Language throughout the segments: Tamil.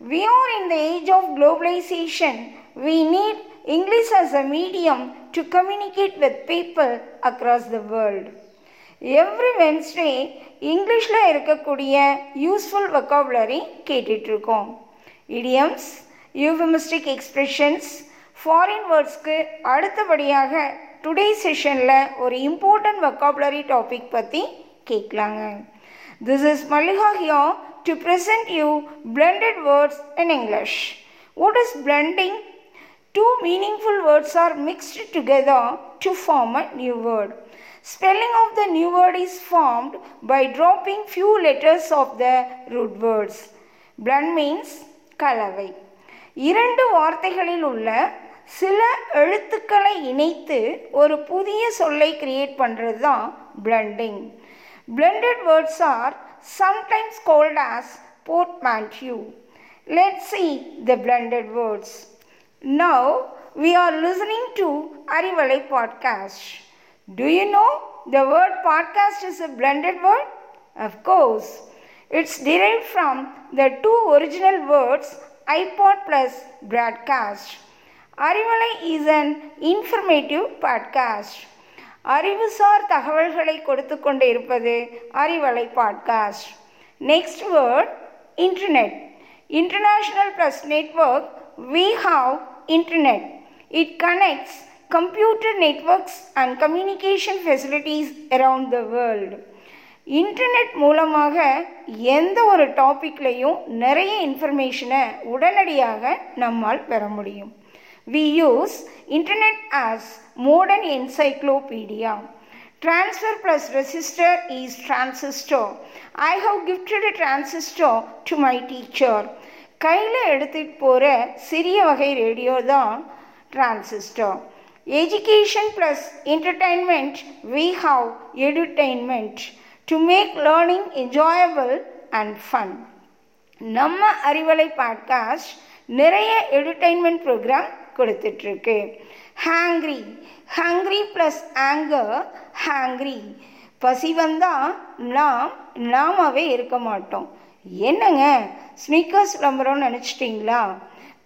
We are in the age of globalization. We need English as a medium to communicate with people across the world. Every Wednesday இங்கிலீஷில் இருக்கக்கூடிய யூஸ்ஃபுல் வொக்காபுலரி கேட்டுட்ருக்கோம் இடியம்ஸ் யூவிமிஸ்டிக் எக்ஸ்பிரஷன்ஸ் ஃபாரின் வேர்ட்ஸ்க்கு அடுத்தபடியாக டுடே செஷனில் ஒரு இம்பார்ட்டண்ட் வொக்காபுலரி டாபிக் பற்றி கேட்கலாங்க this is Mallika here to present you blended words in English. What is blending? Two meaningful words are mixed together to form a new word. Spelling of the new word is formed by dropping few letters of the root words. Blend means கலவை இரண்டு வார்த்தைகளில் உள்ள சில எழுத்துக்களை இணைத்து ஒரு புதிய சொல்லை கிரியேட் பண்ணுறது தான் blending. Blended words are sometimes called as portmanteau. Let's see the blended words. Now we are listening to Arivalai podcast. Do you know the word podcast is a blended word? Of course. It's derived from the two original words iPod plus broadcast. Arivalai is an informative podcast. அறிவுசார் தகவல்களை கொடுத்து கொண்டு இருப்பது Arivalai podcast next word internet international plus network we have internet it connects computer networks and communication facilities around the world internet மூலமாக எந்த ஒரு டாப்பிக்லேயும் நிறைய இன்ஃபர்மேஷனை உடனடியாக நம்மால் பெற முடியும். We use internet as modern encyclopedia. Transfer plus resistor is transistor. I have gifted a transistor to my teacher. கையில் எடுத்துகிட்டு போகிற சிறிய வகை ரேடியோ தான் transistor education plus entertainment we have edutainment to make learning enjoyable and fun நம்ம அறிவலை பாட்காஸ்ட் நிறைய entertainment program கொடுத்துட்ருக்கு. Hangry hungry plus anger hangry பசி வந்தால் நாம் நாமவே இருக்க மாட்டோம். என்னங்க? ஸ்னீக்கர்ஸ் விளம்பரம்னு நினச்சிட்டிங்களா?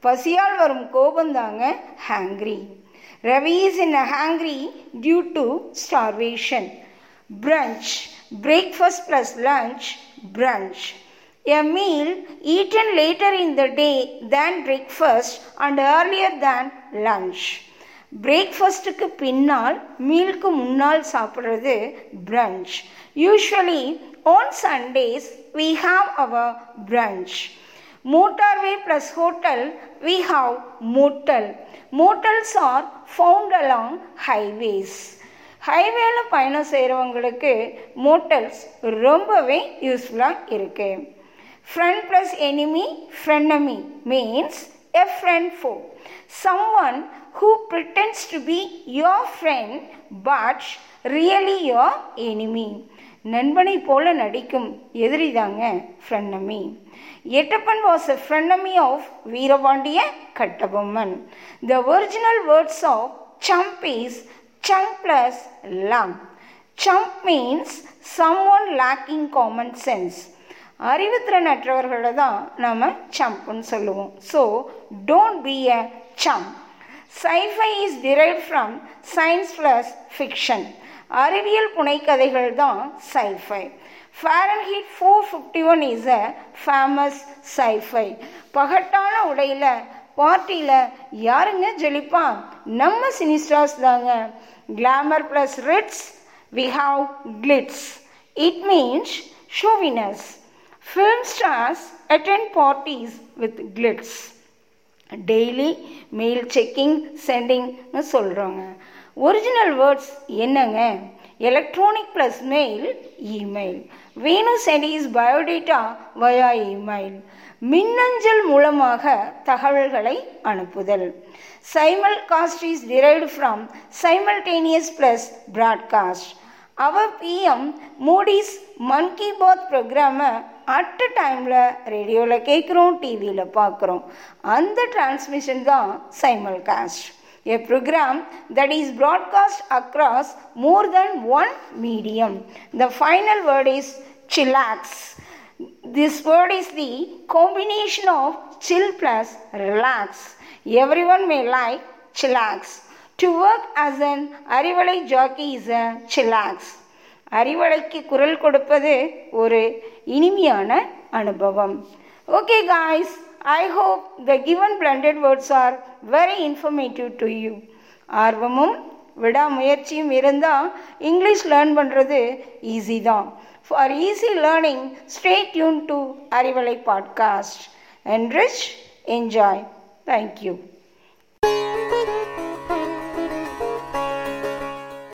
பசியால் வரும் கோபந்தாங்க hangry Ravi is in a hangry due to starvation brunch breakfast plus lunch brunch A meal eaten later in the day than breakfast and earlier than lunch. பிரேக்ஃபாஸ்ட்டுக்கு பின்னால் மீலுக்கு முன்னால் சாப்பிட்றது brunch usually on Sundays we have our brunch motorway plus hotel we have motel motels are found along highways ஹைவேல பயணம் செய்கிறவங்களுக்கு மோட்டல்ஸ் ரொம்பவே யூஸ்ஃபுல்லாக இருக்குது Friend plus enemy, frenemy means a friend foe. Someone who pretends to be your friend but really your enemy. நண்பனை போல நடிக்கும் எதிரிதாங்க frenemy Ettappan was a frenemy of Veerapandiya Kattabomman the original words of chump is chunk plus lump chump means someone lacking common sense அறிவுத்திறனற்றவர்களை தான் நம்ம சம்ப்னு சொல்லுவோம். So don't be a chump sci-fi is derived from science plus fiction அறிவியல் புனைக்கதைகள் தான் sci-fi Fahrenheit four fifty one is a famous sci-fi பகட்டான உடையில் பார்ட்டியில் யாருங்க ஜொலிப்பா? நம்ம சினிஸ்டார்ஸ் தாங்க. Glamour plus ritz we have glitz it means showiness Film stars attend parties with glitz. Daily mail checking சென்டிங்னு சொல்கிறோங்க ஒரிஜினல் வேர்ட்ஸ் என்னங்க electronic plus mail email Venu sent is biodata via email மின்னஞ்சல் மூலமாக தகவல்களை அனுப்புதல் simulcast is derived from simultaneous plus broadcast our PM Modi's Mann Ki Baat ப்ரோக்ராமை அட் அ டைமில் ரேடியோவில் கேட்குறோம் டிவியில் பார்க்குறோம் அந்த டிரான்ஸ்மிஷன் தான் simulcast a program that is broadcast across more than one medium. The final word is chillax. This word is the combination of chill plus relax. Everyone may like chillax. To work as an Arivalai jockey is a chillax. அறிவலைக்கு குரல் கொடுப்பது ஒரு இனிமையான அனுபவம். Okay guys I hope the given blended words are very informative to you ஆர்வமும் விடாமுயற்சியும் இருந்தால் இங்கிலீஷ் லேர்ன் பண்ணுறது ஈஸி தான். For easy learning stay tune to Arivalai podcast enrich enjoy thank you